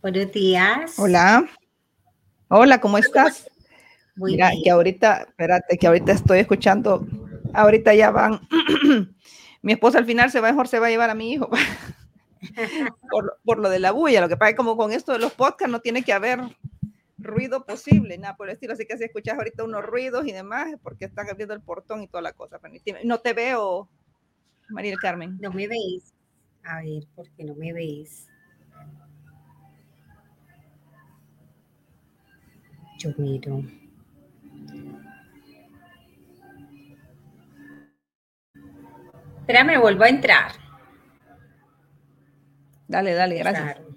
Buenos días. Hola. Hola, ¿cómo estás? Muy Mira, que ahorita, espérate, que ahorita estoy escuchando, ahorita ya van, mi esposa al final se va, mejor se va a llevar a mi hijo por, por, lo de la bulla. Lo que pasa es como con esto de los podcasts no tiene que haber ruido posible, nada por el estilo. Así que si escuchas ahorita unos ruidos y demás, es porque están abriendo el portón y toda la cosa. No te veo, María Carmen. No me veis. A ver, ¿por qué no me veis? Yo miro. Espérame, vuelvo a entrar. Dale, dale, gracias. Claro.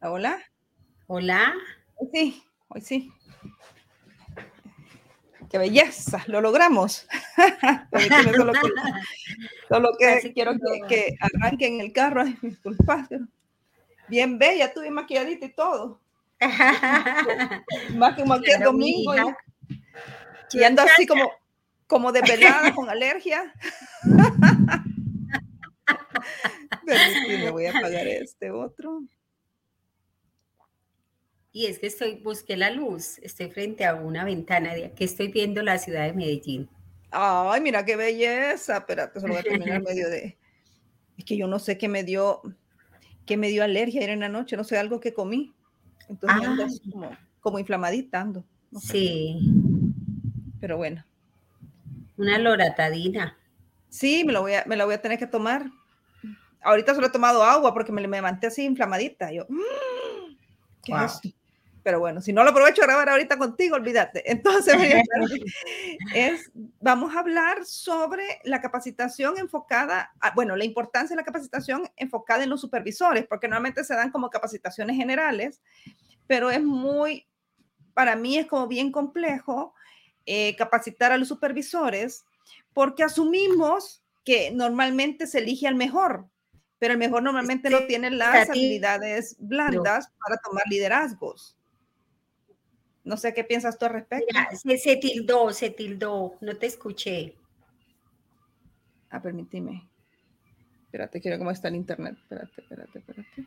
Hola. Hola. Hoy sí, hoy sí. Qué belleza, lo logramos. solo que, quiero que, arranquen el carro. Ay. Bien bella, bien maquilladita y todo. Más que el domingo. Y, ando así como, como de pelada con alergia. Me voy a apagar este otro. Y es que estoy, busqué la luz, estoy frente a una ventana de aquí estoy viendo la ciudad de Medellín. Ay, mira qué belleza. Espérate, solo voy a terminar medio de. Es que yo no sé qué me dio, qué me dio alergia ayer en la noche, no sé, algo que comí. Entonces ando como, como inflamadita ando. Sí. Pero bueno. Una loratadina. Sí, me, lo voy a, me la voy a tener que tomar. Ahorita solo he tomado agua porque me, me levanté así inflamadita. Yo, mmm, ¿qué pero bueno, si no lo aprovecho a grabar ahorita contigo, olvídate. Entonces, es, vamos a hablar sobre la capacitación enfocada, bueno, la importancia de la capacitación enfocada en los supervisores, porque normalmente se dan como capacitaciones generales, pero es muy, para mí es como bien complejo eh, capacitar a los supervisores, porque asumimos que normalmente se elige al mejor, pero el mejor normalmente no tiene las habilidades blandas para tomar liderazgos. No sé qué piensas tú al respecto. se, se tildó, se tildó, no te escuché. Ah, permíteme. Espérate, quiero cómo está el internet. Espérate, espérate, espérate.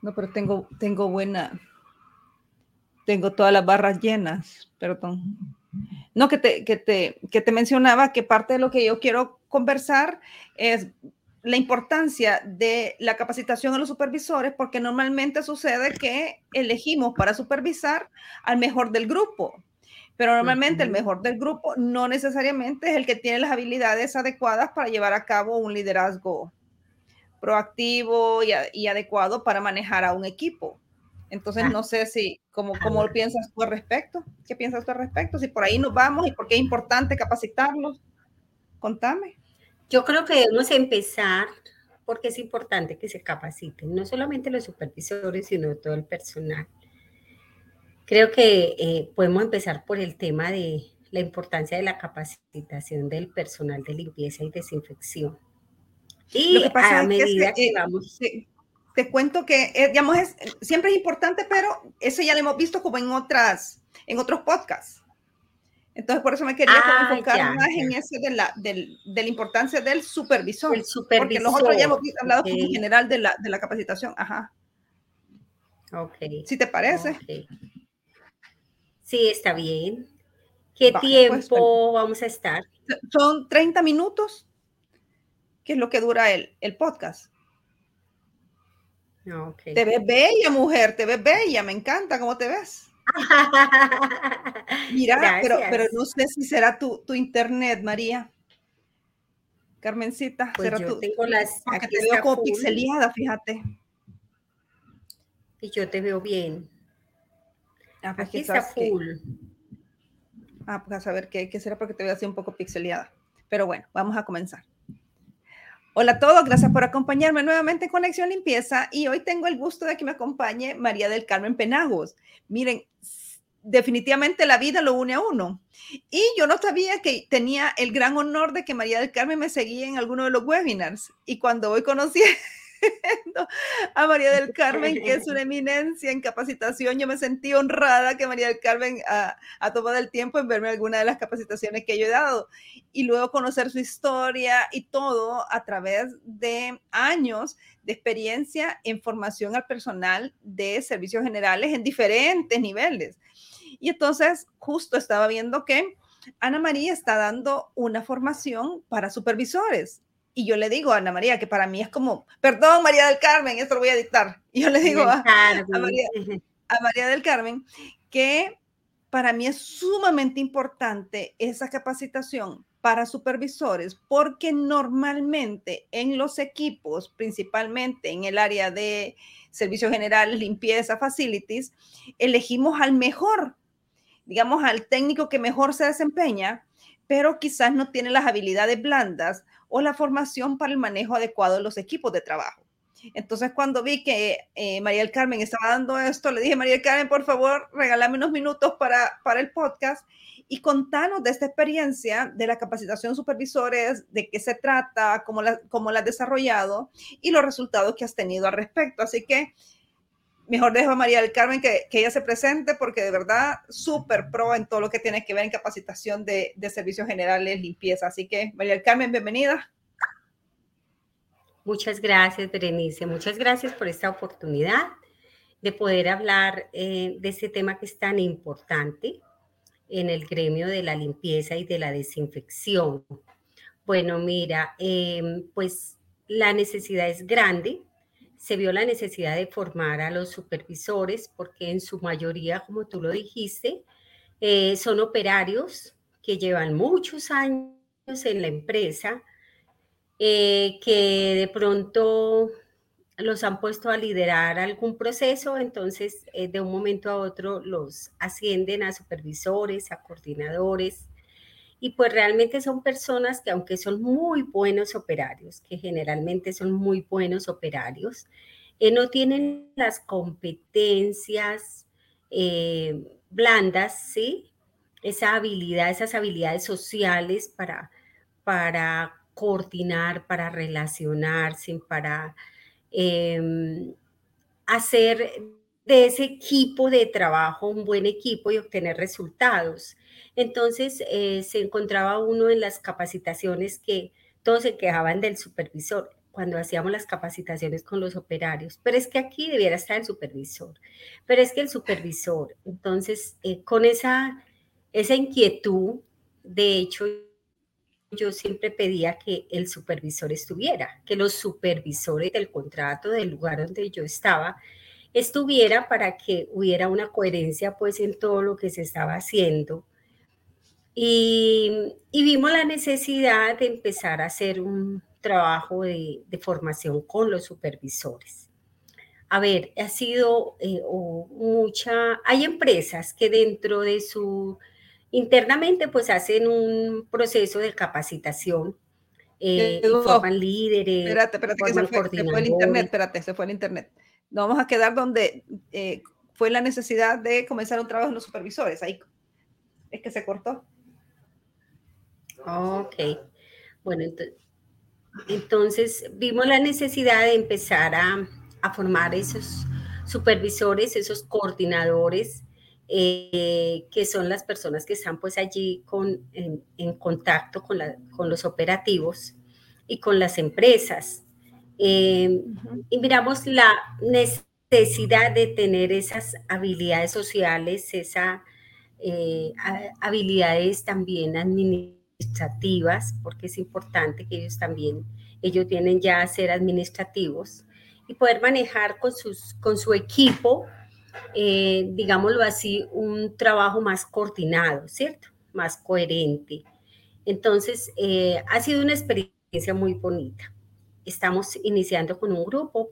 No, pero tengo, tengo buena. Tengo todas las barras llenas, perdón. No, que te, que, te, que te mencionaba que parte de lo que yo quiero conversar es la importancia de la capacitación a los supervisores, porque normalmente sucede que elegimos para supervisar al mejor del grupo, pero normalmente el mejor del grupo no necesariamente es el que tiene las habilidades adecuadas para llevar a cabo un liderazgo proactivo y, adecuado para manejar a un equipo. Entonces, ah. no sé si, ¿cómo, ¿cómo piensas tú al respecto? ¿Qué piensas tú al respecto? Si por ahí nos vamos y por qué es importante capacitarlos. Contame. Yo creo que debemos empezar porque es importante que se capaciten, no solamente los supervisores, sino todo el personal. Creo que eh, podemos empezar por el tema de la importancia de la capacitación del personal de limpieza y desinfección. Y Lo que pasa a medida que, eh, vamos... Te, cuento que, eh, digamos, es, siempre es importante, pero eso ya lo hemos visto como en otras, en otros podcasts. Entonces, por eso me quería ah, enfocar más en ese de la, de la importancia del supervisor. El supervisor. Porque nosotros ya hemos hablado en general de la, de la capacitación. Ajá. Ok. Si te parece. Sí, está bien. ¿Qué pues, tiempo vamos a estar? Son 30 minutos que es lo que dura el, el podcast. Te ves bella, mujer, te ves bella, me encanta cómo te ves. Mira, pero, pero no sé si será tu, tu internet, María. Carmencita, pues yo tengo las. Porque te veo como pixeleada, fíjate. Y yo te veo bien. Ah, pues aquí está full. ah, pues a saber qué, qué será porque te veo así un poco pixeleada. Pero bueno, vamos a comenzar. Hola a todos, gracias por acompañarme nuevamente en Conexión Limpieza y hoy tengo el gusto de que me acompañe María del Carmen Penagos. Miren, definitivamente la vida lo une a uno. Y yo no sabía que tenía el gran honor de que María del Carmen me seguía en alguno de los webinars. Y cuando voy conociendo a María del Carmen, que es una eminencia en capacitación. Yo me sentí honrada que María del Carmen ha, tomado el tiempo en verme alguna de las capacitaciones que yo he dado y luego conocer su historia y todo a través de años de experiencia en formación al personal de servicios generales en diferentes niveles. Y entonces justo estaba viendo que Ana María está dando una formación para supervisores y yo le digo a Ana María, que para mí es como, perdón María del Carmen, esto lo voy a dictar. Y yo le digo a, María, del Carmen que para mí es sumamente importante esa capacitación para supervisores, porque normalmente en los equipos, principalmente en el área de servicios generales, limpieza, facilities, elegimos al mejor, digamos, al técnico que mejor se desempeña, pero quizás no tiene las habilidades blandas o la formación para el manejo adecuado de los equipos de trabajo. Entonces, cuando vi que eh, María del Carmen estaba dando esto, le dije, María del Carmen, por favor, regálame unos minutos para, para el podcast y contanos de esta experiencia de la capacitación supervisores, de qué se trata, cómo la, cómo la has desarrollado y los resultados que has tenido al respecto. Así que mejor dejo a María del Carmen que, ella se presente porque de verdad súper pro en todo lo que tiene que ver en capacitación de, servicios generales, limpieza. Así que María del Carmen, bienvenida. Muchas gracias, Berenice. Muchas gracias por esta oportunidad de poder hablar eh, de este tema que es tan importante en el gremio de la limpieza y de la desinfección. Bueno, mira, em, pues la necesidad es grande se vio la necesidad de formar a los supervisores porque en su mayoría, como tú lo dijiste, eh, son operarios que llevan muchos años en la empresa, eh, que de pronto los han puesto a liderar algún proceso, entonces eh, de un momento a otro los ascienden a supervisores, a coordinadores, y pues realmente son personas que aunque son muy buenos operarios, que generalmente son muy buenos operarios, eh, no tienen las competencias eh, blandas, ¿sí? Esa habilidad, esas habilidades sociales para, para coordinar, para relacionarse, para em, hacer de ese equipo de trabajo, un buen equipo y obtener resultados. Entonces eh, se encontraba uno en las capacitaciones que todos se quejaban del supervisor cuando hacíamos las capacitaciones con los operarios, pero es que aquí debiera estar el supervisor, pero es que el supervisor, entonces eh, con esa, esa inquietud, de hecho, yo siempre pedía que el supervisor estuviera, que los supervisores del contrato del lugar donde yo estaba estuviera para que hubiera una coherencia pues en todo lo que se estaba haciendo y, vimos la necesidad de empezar a hacer un trabajo de, formación con los supervisores. A ver, ha sido eh, mucha, hay empresas que dentro de su, internamente pues hacen un proceso de capacitación eh, forman líderes. Espérate, espérate, que se fue, se fue, el internet, espérate, se fue el internet. Nos vamos a quedar donde eh, fue la necesidad de comenzar un trabajo en los supervisores. Ahí es que se cortó. Ok. Bueno, entonces, vimos la necesidad de empezar a, formar esos supervisores, esos coordinadores, eh, que son las personas que están pues allí con, en, contacto con, con, los operativos y con las empresas. Eh, y miramos la necesidad de tener esas habilidades sociales, esas eh, habilidades también administrativas administrativas, porque es importante que ellos también, ellos tienen ya a ser administrativos y poder manejar con, sus, con su equipo, eh, digámoslo así, un trabajo más coordinado, ¿cierto? Más coherente. Entonces, eh, ha sido una experiencia muy bonita. Estamos iniciando con un grupo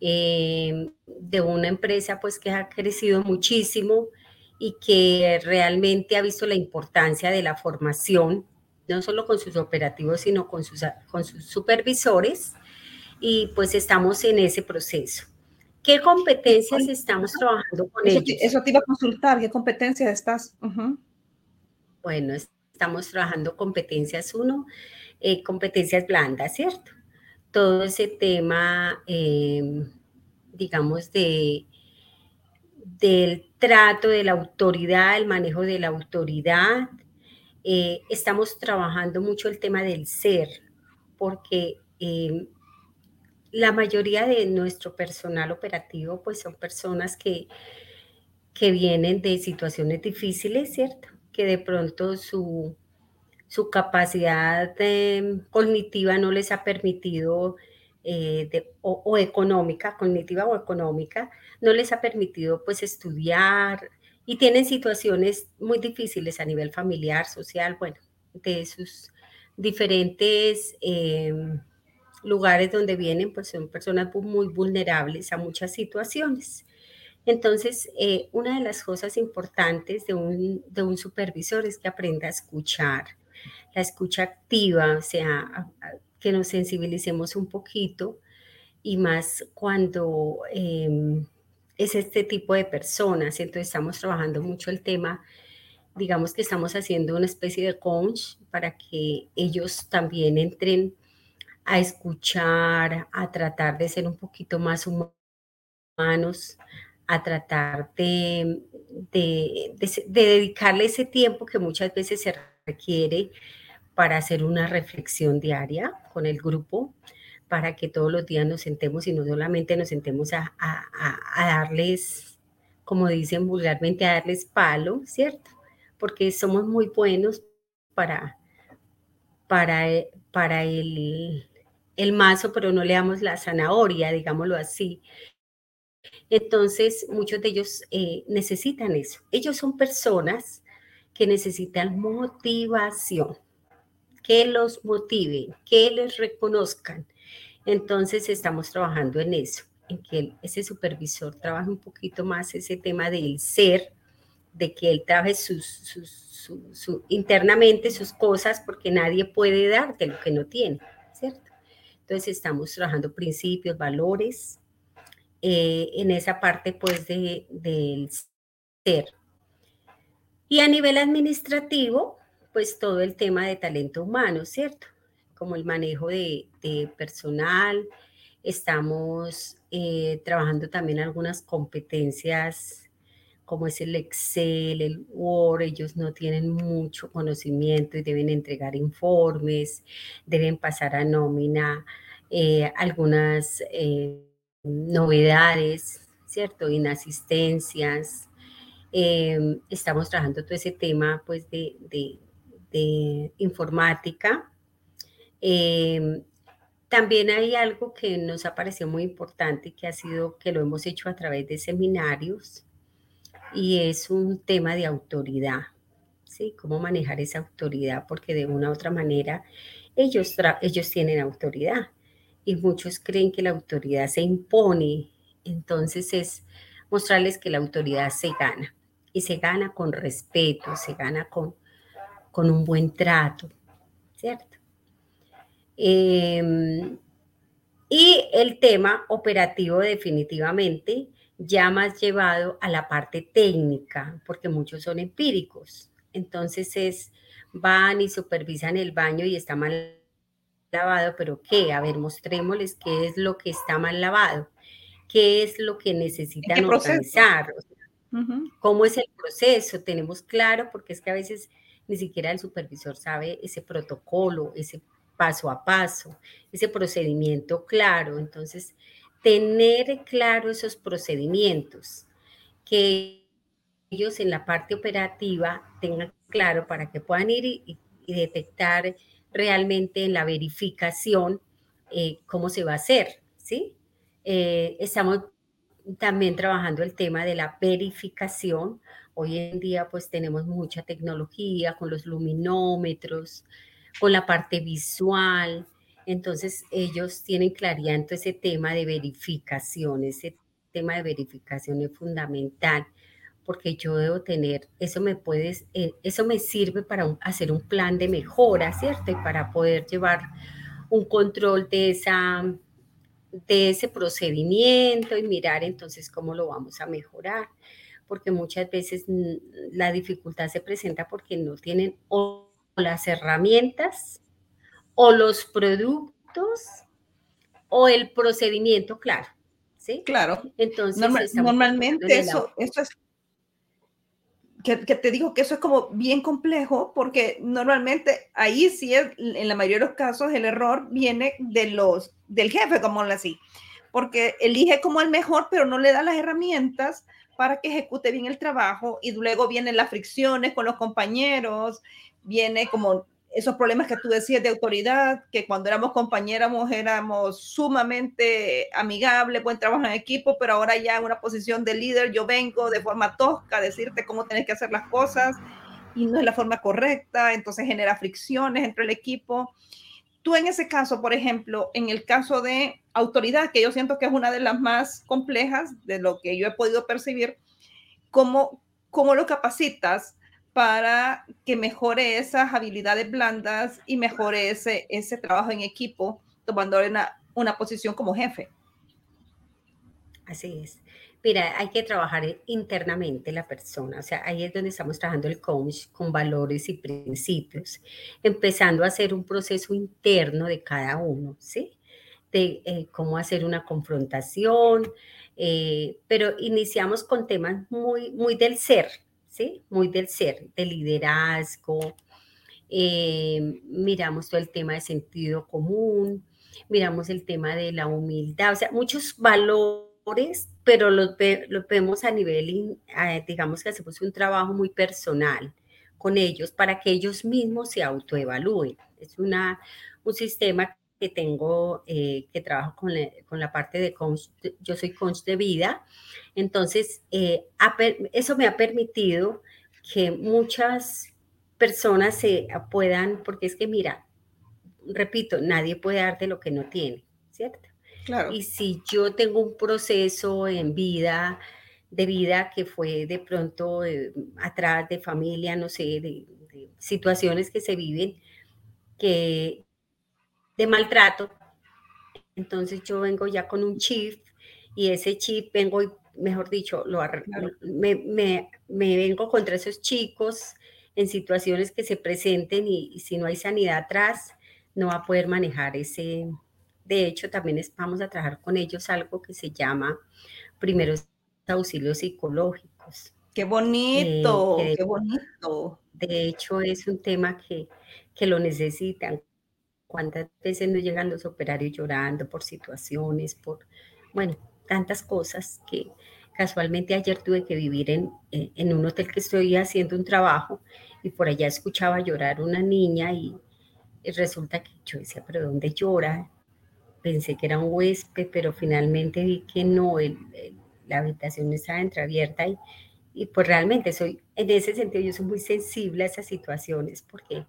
eh, de una empresa pues que ha crecido muchísimo y que realmente ha visto la importancia de la formación no solo con sus operativos, sino con sus, con sus supervisores, y pues estamos en ese proceso. ¿Qué competencias estamos trabajando con eso, ellos? Eso te iba a consultar, ¿qué competencias estás? Bueno, estamos trabajando competencias uno, eh, competencias blandas, ¿cierto? Todo ese tema, em, digamos, de, del trato de la autoridad, el manejo de la autoridad, eh, estamos trabajando mucho el tema del ser, porque eh, la mayoría de nuestro personal operativo pues son personas que, que vienen de situaciones difíciles, ¿cierto? Que de pronto su, su capacidad em, cognitiva no les ha permitido, eh, o, económica, cognitiva o económica, no les ha permitido pues estudiar, y tienen situaciones muy difíciles a nivel familiar, social, bueno, de sus diferentes em, lugares donde vienen, pues son personas muy vulnerables a muchas situaciones. Entonces, eh, una de las cosas importantes de un, de un, supervisor es que aprenda a escuchar, la escucha activa, o sea, que nos sensibilicemos un poquito y más cuando em, es este tipo de personas. Entonces estamos trabajando mucho el tema, digamos que estamos haciendo una especie de coach para que ellos también entren a escuchar, a tratar de ser un poquito más humanos, a tratar de, de, dedicarle ese tiempo que muchas veces se requiere para hacer una reflexión diaria con el grupo, para que todos los días nos sentemos y no solamente nos sentemos a, darles, como dicen vulgarmente, a darles palo, ¿cierto? Porque somos muy buenos para, para, para el, el mazo, pero no le damos la zanahoria, digámoslo así. Entonces, muchos de ellos eh, necesitan eso. Ellos son personas que necesitan motivación, que los motiven, que les reconozcan, entonces estamos trabajando en eso, en que ese supervisor trabaje un poquito más ese tema del ser, de que él trabaje internamente sus cosas, porque nadie puede darte lo que no tiene, ¿cierto? Entonces estamos trabajando principios, valores, eh, en esa parte pues de, del ser. Y a nivel administrativo, pues todo el tema de talento humano, ¿cierto? como el manejo de, personal, Estamos eh, trabajando también algunas competencias como es el Excel, el Word, ellos no tienen mucho conocimiento y deben entregar informes, deben pasar a nómina eh, algunas eh, novedades, ¿cierto? Inasistencias. Eh, estamos trabajando todo ese tema pues de, de informática. también hay algo que nos ha parecido muy importante que ha sido que lo hemos hecho a través de seminarios y es un tema de autoridad, ¿sí? Cómo manejar esa autoridad, porque de una u otra manera ellos, ellos tienen autoridad y muchos creen que la autoridad se impone, entonces es mostrarles que la autoridad se gana y se gana con respeto, se gana con, con un buen trato, ¿cierto? Em, y el tema operativo definitivamente ya más llevado a la parte técnica, porque muchos son empíricos. Entonces es, van y supervisan el baño y está mal lavado, pero ¿qué? A ver, mostrémosles qué es lo que está mal lavado, qué es lo que necesitan organizar, cómo es el proceso, tenemos claro, porque es que a veces ni siquiera el supervisor sabe ese protocolo, ese paso a paso, ese procedimiento claro. Entonces, tener claro esos procedimientos, que ellos en la parte operativa tengan claro para que puedan ir y, detectar realmente en la verificación eh, cómo se va a hacer, ¿sí? Eh, estamos también trabajando el tema de la verificación. Hoy en día pues tenemos mucha tecnología con los luminómetros, con la parte visual, entonces, ellos tienen claridad en todo ese tema de verificación, ese tema de verificación es fundamental, porque yo debo tener, eso me puedes, eh, eso me sirve para hacer un plan de mejora, ¿cierto? Y para poder llevar un control de esa de ese procedimiento y mirar entonces cómo lo vamos a mejorar, porque muchas veces la dificultad se presenta porque no tienen las herramientas o los productos o el procedimiento, claro. ¿Sí? Claro. Entonces, normalmente eso, es que, te digo que eso es como bien complejo porque normalmente ahí sí es, en la mayoría de los casos el error viene de los, del jefe, como así, porque elige como el mejor, pero no le da las herramientas para que ejecute bien el trabajo y luego vienen las fricciones con los compañeros, viene como esos problemas que tú decías de autoridad, que cuando éramos compañeros éramos sumamente amigables, buen trabajo en equipo, pero ahora ya en una posición de líder yo vengo de forma tosca a decirte cómo tienes que hacer las cosas y no es la forma correcta, entonces genera fricciones entre el equipo. Tú en ese caso, por ejemplo, en el caso de autoridad, que yo siento que es una de las más complejas de lo que yo he podido percibir, ¿cómo, cómo lo capacitas? Para que mejore esas habilidades blandas y mejore ese, ese trabajo en equipo, tomando una, una posición como jefe. Así es. Mira, hay que trabajar internamente la persona, o sea, ahí es donde estamos trabajando el coach con valores y principios, empezando a hacer un proceso interno de cada uno, ¿sí? De eh, cómo hacer una confrontación, eh, pero iniciamos con temas muy, muy del ser, ¿sí? Muy del ser, de liderazgo. Eh, miramos todo el tema de sentido común, miramos el tema de la humildad, o sea, muchos valores, pero los, vemos a nivel, digamos que hacemos un trabajo muy personal con ellos para que ellos mismos se autoevalúen. Es una, un sistema que tengo, eh, que trabajo con la, parte de coach, yo soy coach de vida, entonces eh, eso me ha permitido que muchas personas se puedan, porque es que mira, repito, nadie puede darte lo que no tiene, ¿cierto? Claro. Y si yo tengo un proceso en vida, de vida que fue de pronto eh, atrás de familia, no sé, de situaciones que se viven, que de maltrato. Entonces yo vengo ya con un chip y ese chip vengo, mejor dicho, lo me, me, vengo contra esos chicos en situaciones que se presenten y, si no hay sanidad atrás, no va a poder manejar ese, de hecho, también vamos a trabajar con ellos algo que se llama primeros auxilios psicológicos. Qué bonito, eh, qué bonito. De hecho, es un tema que, que lo necesitan. ¿Cuántas veces no llegan los operarios llorando por situaciones, por, bueno, tantas cosas que casualmente ayer tuve que vivir en, en un hotel que estoy haciendo un trabajo y por allá escuchaba llorar una niña y, resulta que yo decía, pero ¿dónde llora? Pensé que era un huésped, pero finalmente vi que no, la habitación estaba entreabierta y, y pues realmente soy, en ese sentido yo soy muy sensible a esas situaciones porque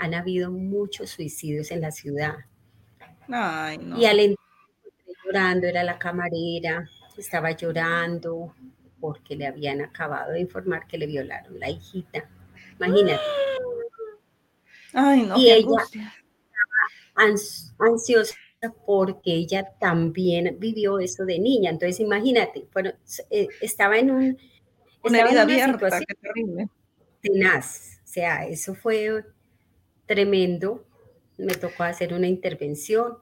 han habido muchos suicidios en la ciudad. Ay, no. Y al entrar llorando era la camarera, estaba llorando porque le habían acabado de informar que le violaron la hijita. Imagínate. Ay, no, y ella ansiosa porque ella también vivió eso de niña. Entonces, imagínate, bueno, eh, estaba en un... Una herida abierta, qué terrible. Tenaz. O sea, eso fue tremendo. Me tocó hacer una intervención.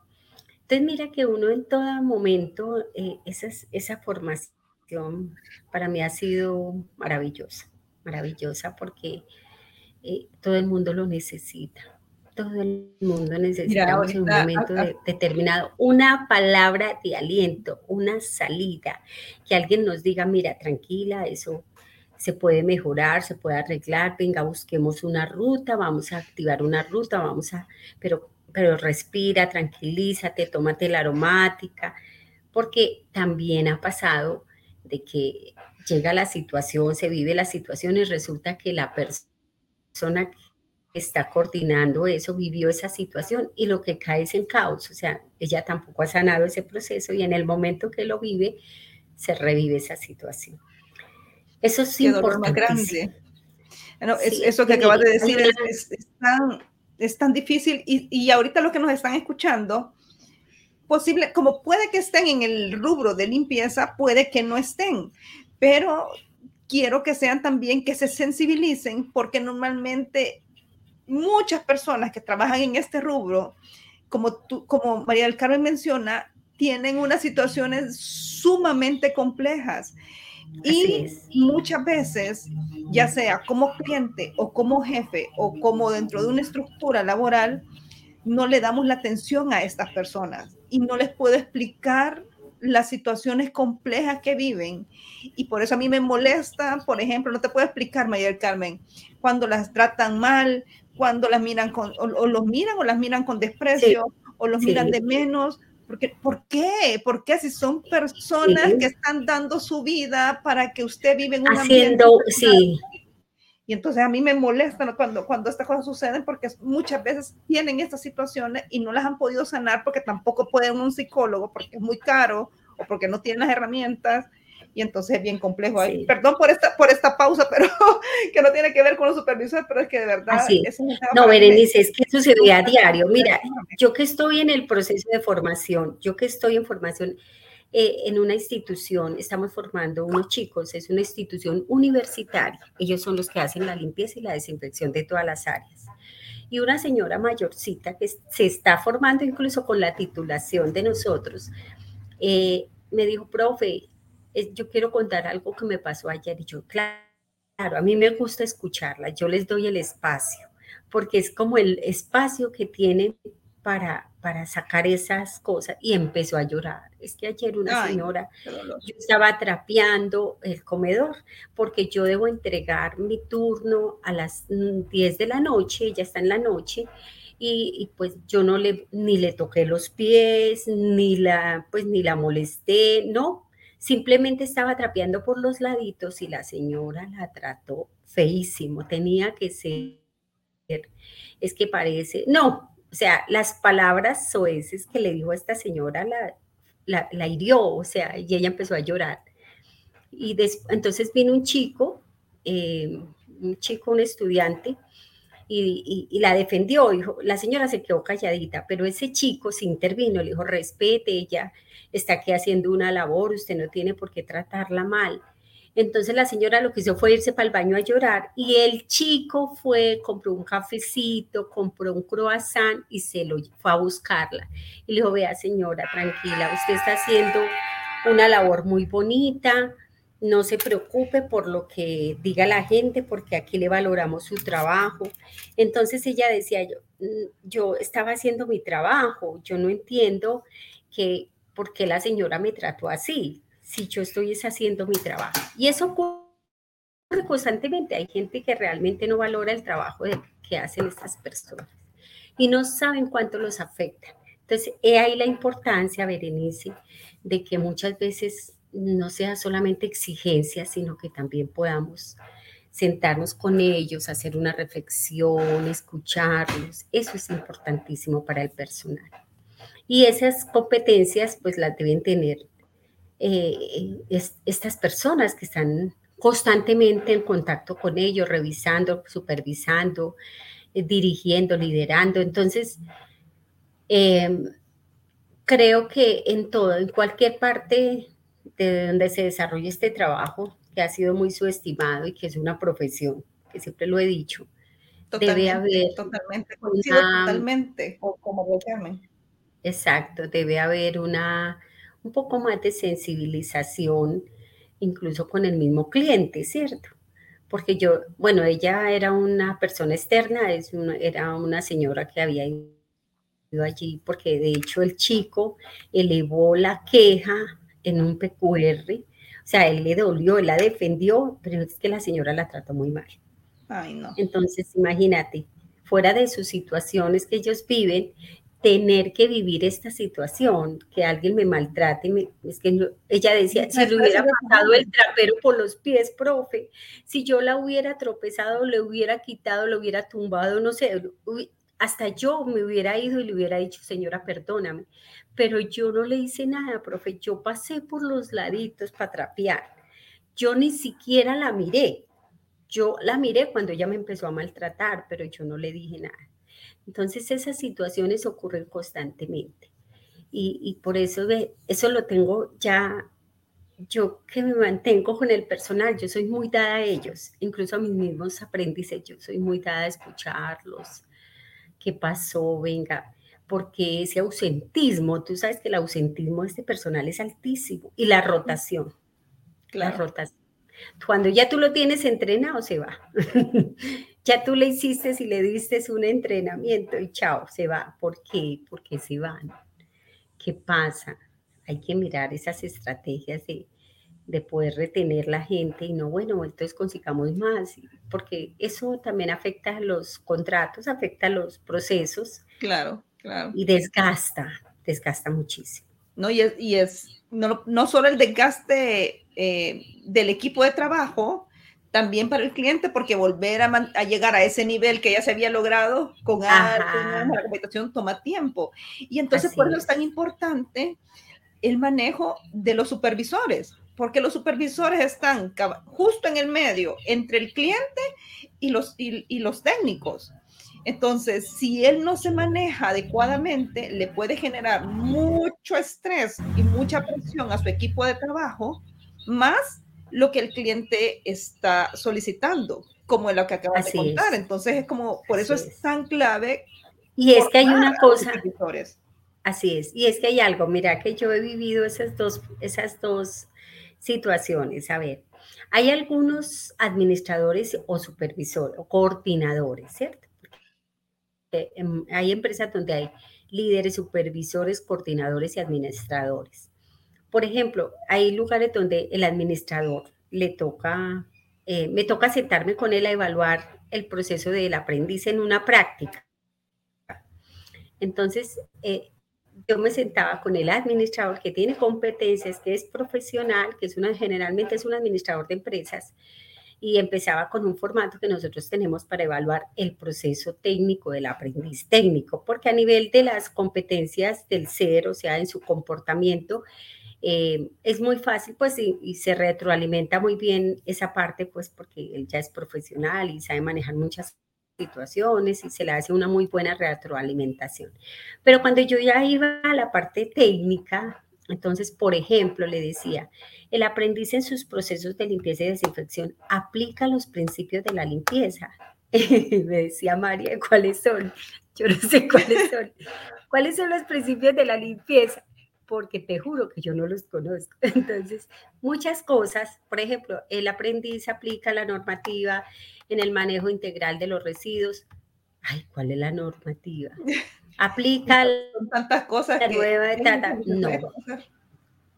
Entonces, mira que uno en todo momento, eh, esa, esa formación para mí ha sido maravillosa, maravillosa porque eh, todo el mundo lo necesita. Todo el mundo necesita en un momento determinado una palabra de aliento, una salida, que alguien nos diga, mira, tranquila, eso se puede mejorar, se puede arreglar, venga, busquemos una ruta, vamos a activar una ruta, vamos a, pero, pero respira, tranquilízate, tómate la aromática, porque también ha pasado de que llega la situación, se vive la situación y resulta que la persona que está coordinando eso vivió esa situación y lo que cae es en caos, o sea, ella tampoco ha sanado ese proceso y en el momento que lo vive, se revive esa situación. Eso sí importante. eso que acabas de decir es, tan, difícil y, y ahorita los que nos están escuchando, posible, como puede que estén en el rubro de limpieza, puede que no estén, pero quiero que sean también que se sensibilicen porque normalmente muchas personas que trabajan en este rubro, como, tú, como María del Carmen menciona, tienen unas situaciones sumamente complejas. Y muchas veces, ya sea como cliente o como jefe o como dentro de una estructura laboral, no le damos la atención a estas personas y no les puedo explicar las situaciones complejas que viven. Y por eso a mí me molesta, por ejemplo, no te puedo explicar, María Carmen, cuando las tratan mal, cuando las miran con, o, los miran o las miran con desprecio, o los miran de menos. Porque, ¿Por qué? ¿Por qué si son personas que están dando su vida para que usted vive en un Haciendo, sí. Y entonces a mí me molesta cuando, cuando estas cosas suceden porque muchas veces tienen estas situaciones y no las han podido sanar porque tampoco pueden un psicólogo porque es muy caro o porque no tienen las herramientas y entonces es bien complejo ahí. Perdón por esta, por esta pausa, pero que no tiene que ver con los supervisores, pero es que de verdad... no, Berenice, es que sucede a diario. Mira, yo que estoy en el proceso de formación, yo que estoy en formación, eh, en una institución, estamos formando unos chicos, es una institución universitaria, ellos son los que hacen la limpieza y la desinfección de todas las áreas. Y una señora mayorcita que se está formando incluso con la titulación de nosotros, eh, me dijo, profe, yo quiero contar algo que me pasó ayer. Y yo, claro, a mí me gusta escucharla, yo les doy el espacio, porque es como el espacio que tienen para, para sacar esas cosas y empezó a llorar. Es que ayer una señora, yo estaba trapeando el comedor porque yo debo entregar mi turno a las 10 de la noche, ya está en la noche, y, pues yo no le, ni le toqué los pies, ni la, pues ni la molesté, no, simplemente estaba trapeando por los laditos y la señora la trató feísimo, tenía que ser, es que parece, no, o sea, las palabras soeces que le dijo esta señora la, la, hirió, o sea, y ella empezó a llorar. Y entonces vino un chico, eh, un chico, un estudiante, y, la defendió. Dijo, la señora se quedó calladita, pero ese chico se intervino, le dijo, respete, ella está aquí haciendo una labor, usted no tiene por qué tratarla mal. Entonces la señora lo que hizo fue irse para el baño a llorar y el chico fue, compró un cafecito, compró un croissant y se lo fue a buscarla. Y le dijo, vea señora, tranquila, usted está haciendo una labor muy bonita, no se preocupe por lo que diga la gente, porque aquí le valoramos su trabajo. Entonces ella decía, yo, mm, yo estaba haciendo mi trabajo, yo no entiendo que por qué la señora me trató así si yo estoy haciendo mi trabajo. Y eso ocurre constantemente. Hay gente que realmente no valora el trabajo que hacen estas personas y no saben cuánto los afecta. Entonces, he ahí la importancia, Berenice, de que muchas veces no sea solamente exigencia, sino que también podamos sentarnos con ellos, hacer una reflexión, escucharlos. Eso es importantísimo para el personal. Y esas competencias, pues las deben tener eh, estas personas que están constantemente en contacto con ellos, revisando, supervisando, eh, dirigiendo, liderando. Entonces, em, creo que en todo, en cualquier parte de donde se desarrolle este trabajo, que ha sido muy subestimado y que es una profesión, que siempre lo he dicho, debe haber totalmente, totalmente, o como lo llamen. Exacto, debe haber una un poco más de sensibilización, incluso con el mismo cliente, ¿cierto? Porque yo, bueno, ella era una persona externa, es era una señora que había ido allí, porque de hecho el chico elevó la queja en un PQR, o sea, él le dolió, él la defendió, pero es que la señora la trató muy mal. Ay, no. Entonces, imagínate, fuera de sus situaciones que ellos viven, tener que vivir esta situación, que alguien me maltrate, es que ella decía, si le hubiera pasado el trapero por los pies, profe, si yo la hubiera tropezado, le hubiera quitado, le hubiera tumbado, no sé, hasta yo me hubiera ido y le hubiera dicho, señora, perdóname, pero yo no le hice nada, profe, yo pasé por los laditos para trapear, yo ni siquiera la miré, yo la miré cuando ella me empezó a maltratar, pero yo no le dije nada. Entonces esas situaciones ocurren constantemente. Y, por eso eso lo tengo ya, yo que me mantengo con el personal, yo soy muy dada a ellos, incluso a mis mismos aprendices, yo soy muy dada a escucharlos, qué pasó, venga, porque ese ausentismo, tú sabes que el ausentismo de este personal es altísimo y la rotación, la rotación. Cuando ya tú lo tienes entrenado, se va. ya tú le hiciste y le diste un entrenamiento y chao, se va. ¿Por qué? Porque se van. ¿Qué pasa? Hay que mirar esas estrategias de, de poder retener la gente y no, bueno, entonces consigamos más, porque eso también afecta a los contratos, afecta a los procesos. Claro, claro. Y desgasta, desgasta muchísimo. No, y es, y es no, no solo el desgaste eh, del equipo de trabajo, también para el cliente, porque volver a, llegar a ese nivel que ya se había logrado con la computación toma tiempo. Y entonces por eso es tan importante el manejo de los supervisores, porque los supervisores están justo en el medio entre el cliente y los, y los técnicos. Entonces, si él no se maneja adecuadamente, le puede generar mucho estrés y mucha presión a su equipo de trabajo, más lo que el cliente está solicitando, como lo que acabas de contar. Entonces es como, por eso es. tan clave. Y es que hay una cosa. Así es. Y es que hay algo, mira que yo he vivido esas dos, esas dos situaciones. A ver, hay algunos administradores o supervisores o coordinadores, ¿cierto? Em, hay empresas donde hay líderes, supervisores, coordinadores y administradores. Por ejemplo, hay lugares donde el administrador le toca, eh, me toca sentarme con él a evaluar el proceso del aprendiz en una práctica. Entonces, eh, yo me sentaba con el administrador que tiene competencias, que es profesional, que es una, generalmente es un administrador de empresas, y empezaba con un formato que nosotros tenemos para evaluar el proceso técnico del aprendiz técnico, porque a nivel de las competencias del ser, o sea, en su comportamiento, eh, es muy fácil, pues, y, se retroalimenta muy bien esa parte, pues, porque él ya es profesional y sabe manejar muchas situaciones y se le hace una muy buena retroalimentación. Pero cuando yo ya iba a la parte técnica, Entonces, por ejemplo, le decía, el aprendiz en sus procesos de limpieza y desinfección aplica los principios de la limpieza. Me decía María, ¿cuáles son? Yo no sé cuáles son. ¿Cuáles son los principios de la limpieza? Porque te juro que yo no los conozco. Entonces, muchas cosas, por ejemplo, el aprendiz aplica la normativa en el manejo integral de los residuos. Ay, ¿cuál es la normativa? Aplica tantas cosas la nueva etapa. No.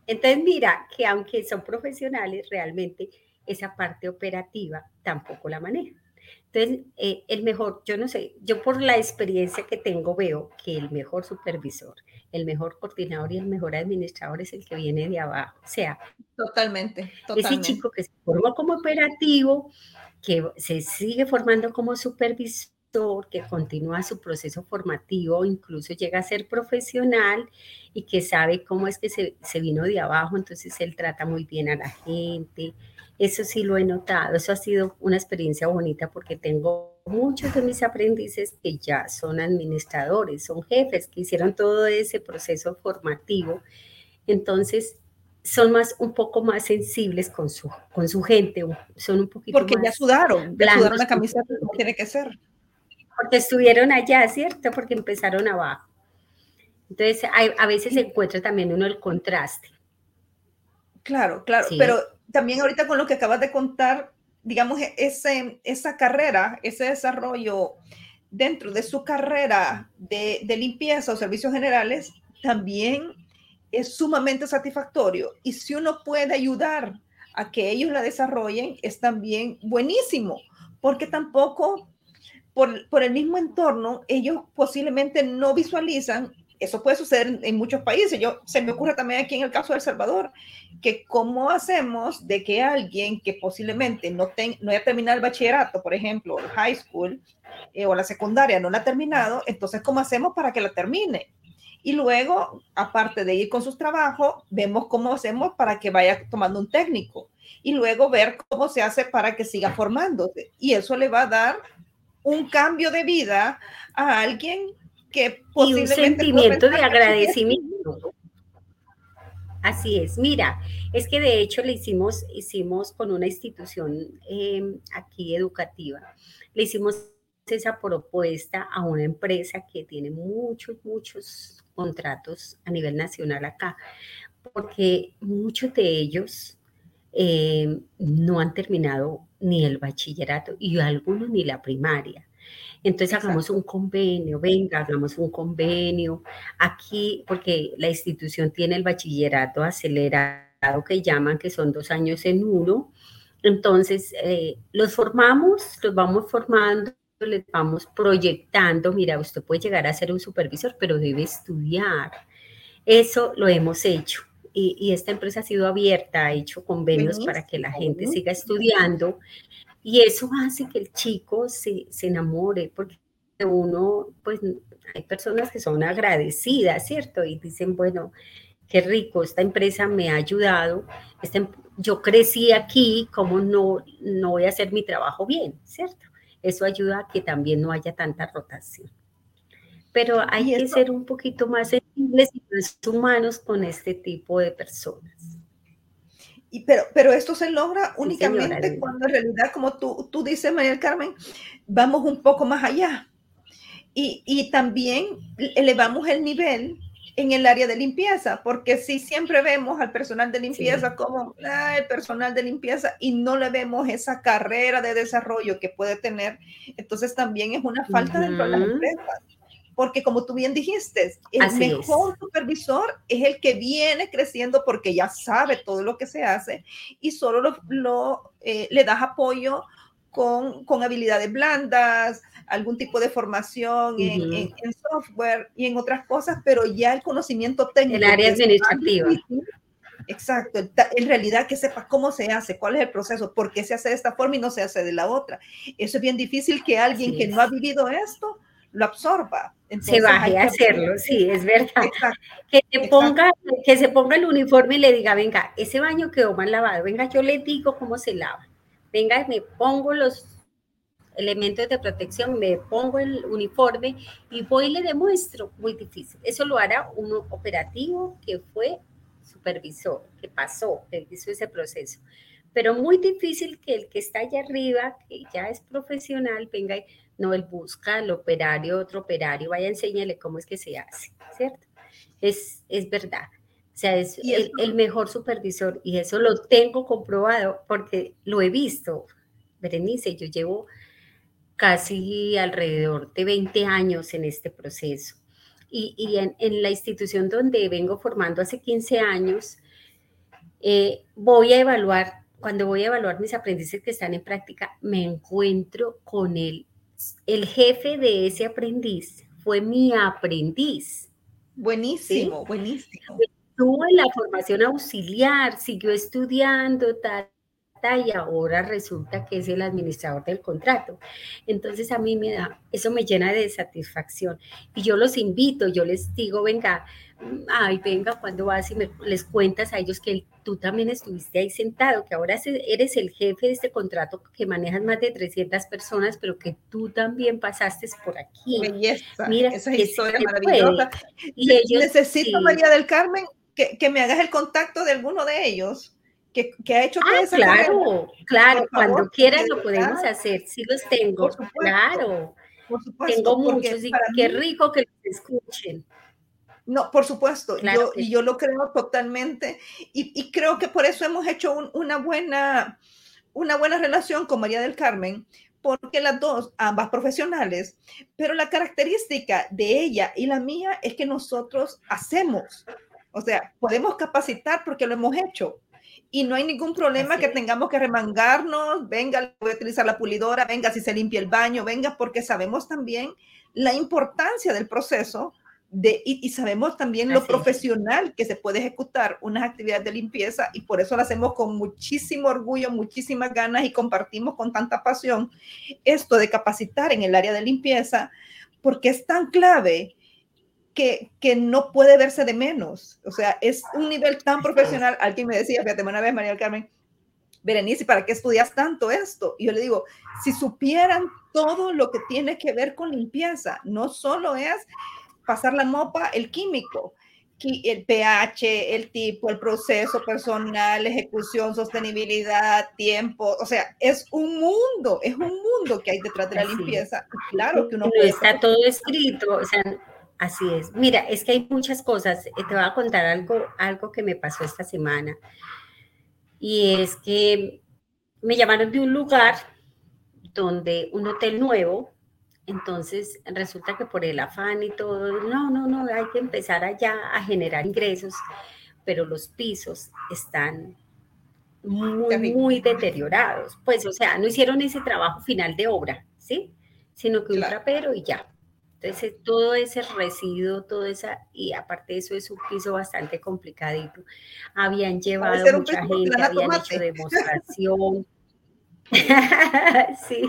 Entonces, mira que aunque son profesionales, realmente esa parte operativa tampoco la manejan. Entonces, eh, el mejor, yo no sé, yo por la experiencia que tengo veo que el mejor supervisor, el mejor coordinador y el mejor administrador es el que viene de abajo. O sea, totalmente, totalmente. ese chico que se formó como operativo, que se sigue formando como supervisor que continúa su proceso formativo, incluso llega a ser profesional y que sabe cómo es que se, se, vino de abajo, entonces él trata muy bien a la gente. Eso sí lo he notado, eso ha sido una experiencia bonita porque tengo muchos de mis aprendices que ya son administradores, son jefes, que hicieron todo ese proceso formativo. Entonces, son más un poco más sensibles con su, con su gente, son un poquito Porque ya sudaron, ya sudaron la camiseta como tiene que ser porque estuvieron allá, ¿cierto? Porque empezaron abajo. Entonces, a veces se encuentra también uno el contraste. Claro, claro, pero también ahorita con lo que acabas de contar, digamos, ese, esa carrera, ese desarrollo dentro de su carrera de, de limpieza o servicios generales, también es sumamente satisfactorio. Y si uno puede ayudar a que ellos la desarrollen, es también buenísimo, porque tampoco por, el mismo entorno, ellos posiblemente no visualizan, eso puede suceder en, muchos países, yo, se me ocurre también aquí en el caso de El Salvador, que cómo hacemos de que alguien que posiblemente no, no haya terminado el bachillerato, por ejemplo, el high school eh, o la secundaria no la ha terminado, entonces cómo hacemos para que la termine. Y luego, aparte de ir con sus trabajos, vemos cómo hacemos para que vaya tomando un técnico y luego ver cómo se hace para que siga formándose. Y eso le va a dar un cambio de vida a alguien que posiblemente y un sentimiento de agradecimiento. Así es, mira, es que de hecho le hicimos, hicimos con una institución em, aquí educativa, le hicimos esa propuesta a una empresa que tiene muchos, muchos contratos a nivel nacional acá, porque muchos de ellos em, no han terminado ni el bachillerato y algunos ni la primaria. Entonces hagamos un convenio, venga, hagamos un convenio aquí, porque la institución tiene el bachillerato acelerado que llaman, que son dos años en uno. Entonces, eh, los formamos, los vamos formando, les vamos proyectando, mira, usted puede llegar a ser un supervisor, pero debe estudiar. Eso lo hemos hecho. Y, esta empresa ha sido abierta, ha hecho convenios para que la gente siga estudiando y eso hace que el chico se, se enamore, porque uno, pues hay personas que son agradecidas, ¿cierto? Y dicen, bueno, qué rico, esta empresa me ha ayudado, em, yo crecí aquí, ¿cómo no, no voy a hacer mi trabajo bien, ¿cierto? Eso ayuda a que también no haya tanta rotación. Pero hay que ser un poquito más sensibles y más humanos con este tipo de personas. Y pero, pero esto se logra únicamente cuando en realidad, como tú, tú dices, María Carmen, vamos un poco más allá. Y, y, también elevamos el nivel en el área de limpieza, porque si siempre vemos al personal de limpieza como ah, el personal de limpieza y no le vemos esa carrera de desarrollo que puede tener, entonces también es una falta dentro de las empresas porque como tú bien dijiste, el mejor supervisor es el que viene creciendo porque ya sabe todo lo que se hace y solo lo, eh, le das apoyo con, con, habilidades blandas, algún tipo de formación en, en, software y en otras cosas, pero ya el conocimiento técnico. El área administrativa. Exacto, en realidad que sepas cómo se hace, cuál es el proceso, por qué se hace de esta forma y no se hace de la otra. Eso es bien difícil que alguien que no ha vivido esto lo absorba. se baje a hacerlo, sí, es verdad. que, te ponga, que se ponga el uniforme y le diga, venga, ese baño quedó mal lavado, venga, yo le digo cómo se lava. Venga, me pongo los elementos de protección, me pongo el uniforme y voy y le demuestro. Muy difícil. Eso lo hará un operativo que fue supervisor que pasó, que hizo ese proceso. Pero muy difícil que el que está allá arriba, que ya es profesional, venga y no, él busca al operario, otro operario, vaya, enséñale cómo es que se hace, ¿cierto? Es, es verdad. O sea, es el, el, mejor supervisor y eso lo tengo comprobado porque lo he visto. Berenice, yo llevo casi alrededor de 20 años en este proceso. Y, y en, en, la institución donde vengo formando hace 15 años, eh, voy a evaluar, cuando voy a evaluar mis aprendices que están en práctica, me encuentro con el el jefe de ese aprendiz fue mi aprendiz. Buenísimo, buenísimo. Estuvo en la formación auxiliar, siguió estudiando, tal, y ahora resulta que es el administrador del contrato. Entonces a mí me da, eso me llena de satisfacción. Y yo los invito, yo les digo, venga, ay, venga, cuando vas y me, les cuentas a ellos que tú también estuviste ahí sentado, que ahora eres el jefe de este contrato que manejas más de 300 personas, pero que tú también pasaste por aquí. Belleza, Mira, esa historia maravillosa. Y ellos, Necesito, María del Carmen, que, que me hagas el contacto de alguno de ellos que, ha hecho ah, claro, claro, cuando quieras lo podemos hacer, sí los tengo, claro. Por supuesto, tengo muchos y qué rico que los escuchen. No, por supuesto, yo, y yo lo creo totalmente y, y, creo que por eso hemos hecho una, buena, una buena relación con María del Carmen, porque las dos, ambas profesionales, pero la característica de ella y la mía es que nosotros hacemos, o sea, podemos capacitar porque lo hemos hecho, y no hay ningún problema que tengamos que remangarnos, venga, voy a utilizar la pulidora, venga, si se limpia el baño, venga, porque sabemos también la importancia del proceso de, y, sabemos también lo profesional que se puede ejecutar unas actividades de limpieza y por eso lo hacemos con muchísimo orgullo, muchísimas ganas y compartimos con tanta pasión esto de capacitar en el área de limpieza, porque es tan clave que, que, no puede verse de menos. O sea, es un nivel tan profesional. Alguien me decía, fíjate, una vez, María del Carmen, Berenice, ¿para qué estudias tanto esto? Y yo le digo, si supieran todo lo que tiene que ver con limpieza, no solo es pasar la mopa, el químico, el pH, el tipo, el proceso personal, ejecución, sostenibilidad, tiempo, o sea, es un mundo, es un mundo que hay detrás de la limpieza. Claro que uno no está todo escrito, o sea, Así es. Mira, es que hay muchas cosas. Eh, te voy a contar algo, algo que me pasó esta semana. Y es que me llamaron de un lugar donde un hotel nuevo, entonces resulta que por el afán y todo, no, no, no, hay que empezar allá a generar ingresos, pero los pisos están muy, muy deteriorados. Pues, o sea, no hicieron ese trabajo final de obra, ¿sí? Sino que un trapero y ya. Entonces, todo ese residuo, todo esa, y aparte de eso es un piso bastante complicadito. Habían llevado mucha gente, habían hecho demostración. sí,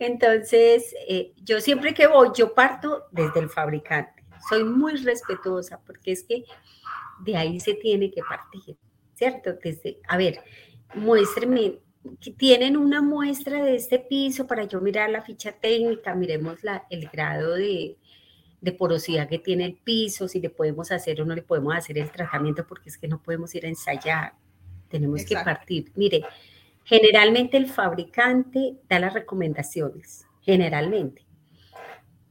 entonces eh, yo siempre que voy, yo parto desde el fabricante. Soy muy respetuosa porque es que de ahí se tiene que partir, ¿cierto? Desde, a ver, muéstreme tienen una muestra de este piso para yo mirar la ficha técnica, miremos la, el grado de, de, porosidad que tiene el piso, si le podemos hacer o no le podemos hacer el tratamiento, porque es que no podemos ir a ensayar, tenemos que partir. Mire, generalmente el fabricante da las recomendaciones, generalmente.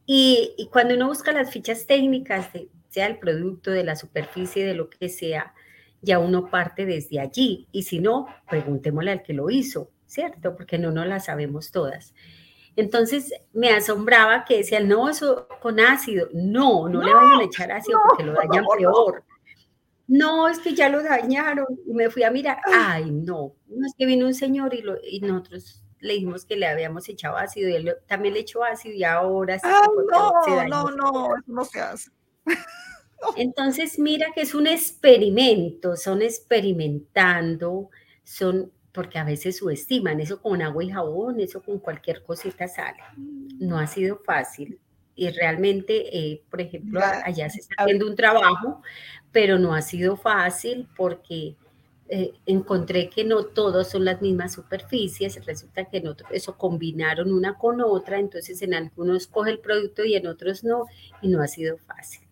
Y, y cuando uno busca las fichas técnicas, de, sea el producto, de la superficie, de lo que sea, ya uno parte desde allí. Y si no, preguntémosle al que lo hizo, ¿cierto? Porque no nos la sabemos todas. Entonces me asombraba que decían, no, eso con ácido. No, no, le vayan a echar ácido porque lo dañan peor. No, es que ya lo dañaron. Y me fui a mirar, ay, no. No es que vino un señor y, lo, y nosotros le dijimos que le habíamos echado ácido y él también le echó ácido y ahora sí. no, no, no, no se hace. Entonces, mira que es un experimento, son experimentando, son, porque a veces subestiman, eso con agua y jabón, eso con cualquier cosita sale. No ha sido fácil. Y realmente, eh, por ejemplo, allá se está haciendo un trabajo, pero no ha sido fácil porque eh, encontré que no todos son las mismas superficies, resulta que en otros eso combinaron una con otra, entonces en algunos coge el producto y en otros no, y no ha sido fácil.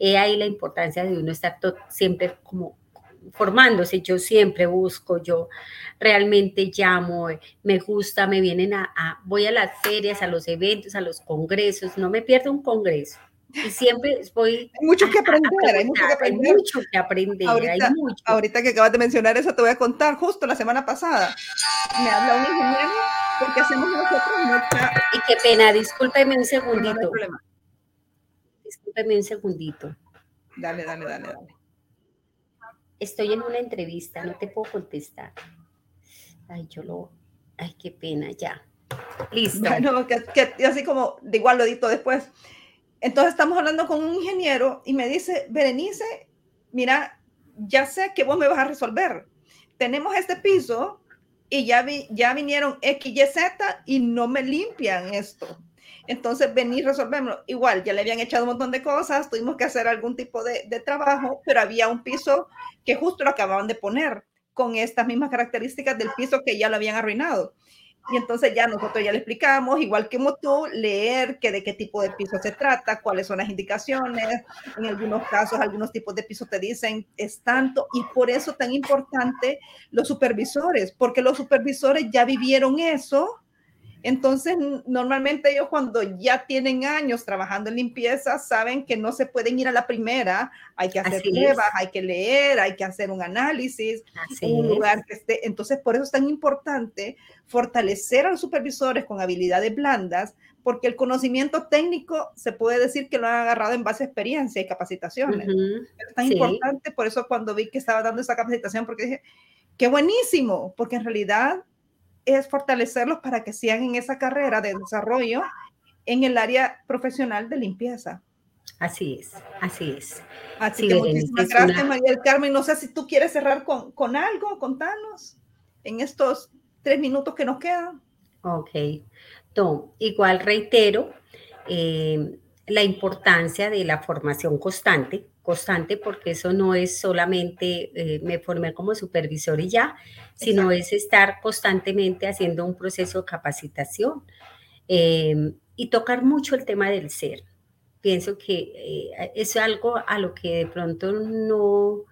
He ahí la importancia de uno estar siempre como formándose. Yo siempre busco, yo realmente llamo, me gusta, me vienen a, voy a las ferias, a los eventos, a los congresos, no me pierdo un congreso. Y siempre voy. Hay mucho que aprender, hay mucho que aprender. Hay mucho que aprender. Ahorita, ahorita que acabas de mencionar eso, te voy a contar. Justo la semana pasada me habla un ingeniero porque hacemos nosotros nuestra. Y qué pena, discúlpeme un segundito. No, problema. Discúlpeme un segundito. Dale, dale, dale, dale. Estoy en una entrevista, no te puedo contestar. Ay, yo lo. Ay, qué pena, ya. Listo. Bueno, que, que así como, de igual lo edito después. Entonces estamos hablando con un ingeniero y me dice, Berenice, mira, ya sé que vos me vas a resolver. Tenemos este piso y ya, vi, ya vinieron X, Y, Z y no me limpian esto. Entonces, venir, resolverlo. Igual, ya le habían echado un montón de cosas, tuvimos que hacer algún tipo de, trabajo, pero había un piso que justo lo acababan de poner con estas mismas características del piso que ya lo habían arruinado. Y entonces ya nosotros ya le explicamos, igual que tú, leer que de qué tipo de piso se trata, cuáles son las indicaciones. En algunos casos, algunos tipos de piso te dicen es tanto. Y por eso tan importante los supervisores, porque los supervisores ya vivieron eso entonces, normalmente ellos cuando ya tienen años trabajando en limpieza, saben que no se pueden ir a la primera, hay que hacer pruebas, hay que leer, hay que hacer un análisis en un lugar que esté. Entonces, por eso es tan importante fortalecer a los supervisores con habilidades blandas, porque el conocimiento técnico se puede decir que lo han agarrado en base a experiencia y capacitaciones. Es tan importante, por eso cuando vi que estaba dando esa capacitación, porque dije, qué buenísimo, porque en realidad es fortalecerlos para que sigan en esa carrera de desarrollo en el área profesional de limpieza. Así es, así es. Así que muchísimas gracias, María del Carmen. No sé si tú quieres cerrar con, con algo, contanos en estos tres minutos que nos quedan. Ok, Tom, igual reitero eh, la importancia de la formación constante, constante porque eso no es solamente eh, me formé como supervisor y ya, sino es estar constantemente haciendo un proceso de capacitación eh, y tocar mucho el tema del ser. Pienso que eh, es algo a lo que de pronto no,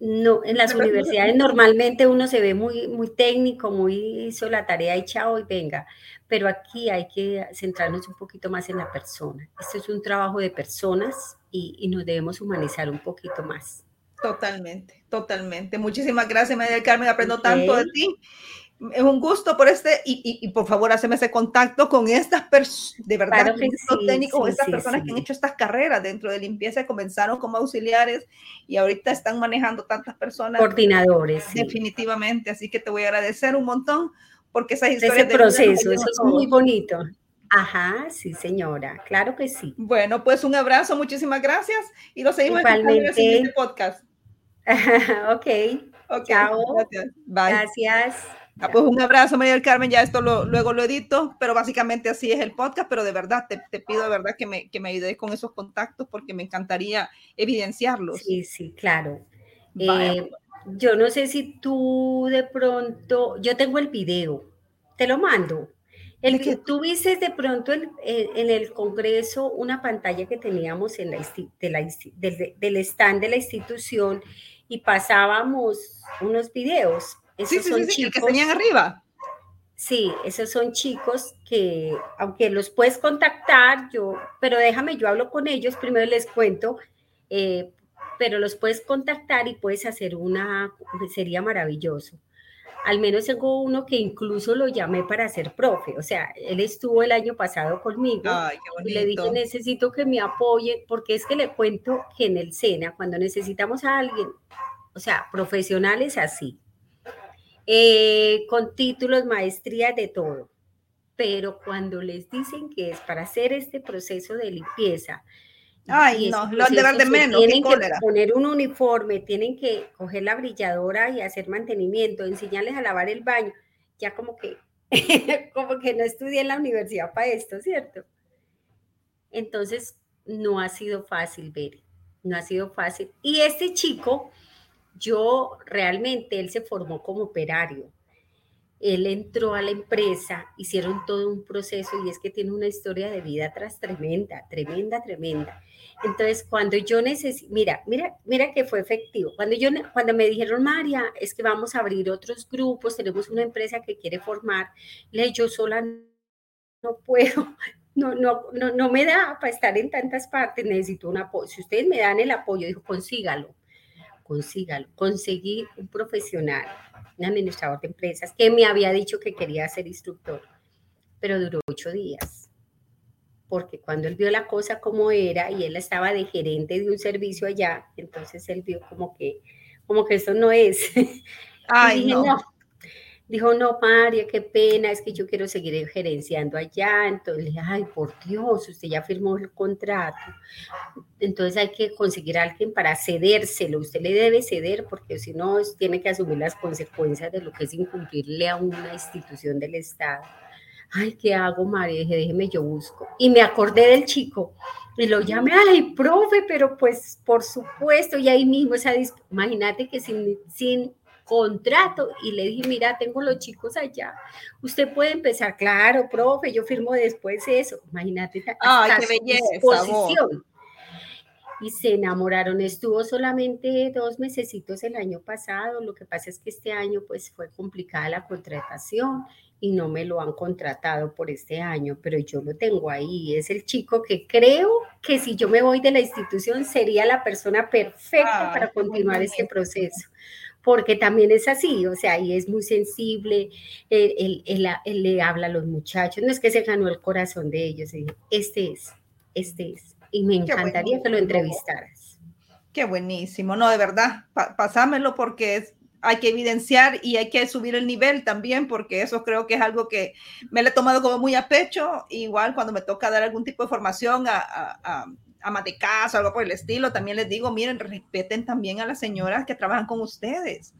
no en las universidades normalmente uno se ve muy, muy técnico, muy hizo la tarea y chao y venga, pero aquí hay que centrarnos un poquito más en la persona. Esto es un trabajo de personas y, nos debemos humanizar un poquito más. Totalmente, totalmente. Muchísimas gracias, María del Carmen. Aprendo tanto de ti. Es un gusto por este, y, y, por favor, haceme ese contacto con estas personas, de verdad, claro técnicos, estas personas que han hecho estas carreras dentro de limpieza, comenzaron como auxiliares y ahorita están manejando tantas personas. Coordinadores. Definitivamente, así que te voy a agradecer un montón porque esas historias... Ese proceso, eso es muy bonito. Ajá, sí, señora, claro que sí. Bueno, pues un abrazo, muchísimas gracias y lo seguimos en el siguiente podcast. ok, chao. Gracias. Bye. Gracias. Ah, pues un abrazo, María del Carmen, ya esto lo, luego lo edito, pero básicamente así es el podcast, pero de verdad, te, te pido de verdad que me, que me ayudes con esos contactos porque me encantaría evidenciarlos. Sí, sí, claro. Eh, yo no sé si tú de pronto, yo tengo el video, te lo mando. El que tú viste de pronto en, el Congreso una pantalla que teníamos en la, del, stand de la institución y pasábamos unos videos. Esos sí, son chicos, que tenían arriba. Sí, esos son chicos que, aunque los puedes contactar, yo, pero déjame, yo hablo con ellos, primero les cuento, eh, pero los puedes contactar y puedes hacer una, sería maravilloso al menos tengo uno que incluso lo llamé para ser profe, o sea, él estuvo el año pasado conmigo y le dije, necesito que me apoye, porque es que le cuento que en el SENA, cuando necesitamos a alguien, o sea, profesionales así, eh, con títulos, maestrías, de todo, pero cuando les dicen que es para hacer este proceso de limpieza, Ay, no, lo han de de menos. Tienen que poner un uniforme, tienen que coger la brilladora y hacer mantenimiento, enseñarles a lavar el baño. Ya como que, como que no estudié en la universidad para esto, ¿cierto? Entonces, no ha sido fácil ver, no ha sido fácil. Y este chico, yo realmente, él se formó como operario él entró a la empresa, hicieron todo un proceso y es que tiene una historia de vida atrás tremenda, tremenda, tremenda. Entonces, cuando yo necesito, mira, mira, mira que fue efectivo. Cuando yo, cuando me dijeron, María, es que vamos a abrir otros grupos, tenemos una empresa que quiere formar, le yo sola no puedo, no, no, no, no me da para estar en tantas partes, necesito un apoyo. Si ustedes me dan el apoyo, dijo, consígalo, consígalo. Conseguí un profesional, un administrador de empresas, que me había dicho que quería ser instructor, pero duró ocho días porque cuando él vio la cosa como era y él estaba de gerente de un servicio allá, entonces él vio como que, como que eso no es. Ay, no. Dijo, no, María, qué pena, es que yo quiero seguir gerenciando allá. Entonces le dije, ay, por Dios, usted ya firmó el contrato. Entonces hay que conseguir a alguien para cedérselo. Usted le debe ceder porque si no, tiene que asumir las consecuencias de lo que es incumplirle a una institución del Estado ay, ¿qué hago, María? Dije, déjeme, yo busco. Y me acordé del chico y lo llamé, ay, profe, pero pues por supuesto, y ahí mismo, esa imagínate que sin, sin contrato y le dije, mira, tengo los chicos allá, usted puede empezar, claro, profe, yo firmo después eso, imagínate, ay, qué belleza, y se enamoraron. Estuvo solamente dos mesecitos el año pasado. Lo que pasa es que este año pues fue complicada la contratación y no me lo han contratado por este año, pero yo lo tengo ahí. Es el chico que creo que si yo me voy de la institución sería la persona perfecta para continuar este proceso, porque también es así, o sea, y es muy sensible, él, le habla a los muchachos, no es que se ganó el corazón de ellos, este es, este es, y me encantaría que lo entrevistaras. Qué buenísimo, no, de verdad, pasámelo porque es hay que evidenciar y hay que subir el nivel también, porque eso creo que es algo que me lo he tomado como muy a pecho. Igual cuando me toca dar algún tipo de formación a, a, a, de casa, algo por el estilo, también les digo, miren, respeten también a las señoras que trabajan con ustedes.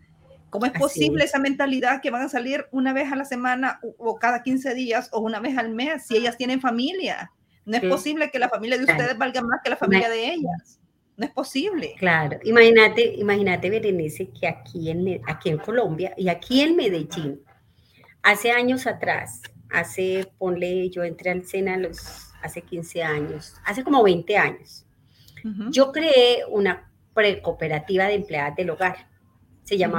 ¿Cómo es posible esa mentalidad que van a salir una vez a la semana o, cada 15 días o una vez al mes si ellas tienen familia? No es posible que la familia de ustedes valga más que la familia de ellas. No es posible. Claro, imagínate, imagínate, Berenice, que aquí en, aquí en Colombia y aquí en Medellín, hace años atrás, hace, ponle, yo entré al SENA los, hace 15 años, hace como 20 años, yo creé una precooperativa de empleadas del hogar. Se llamaba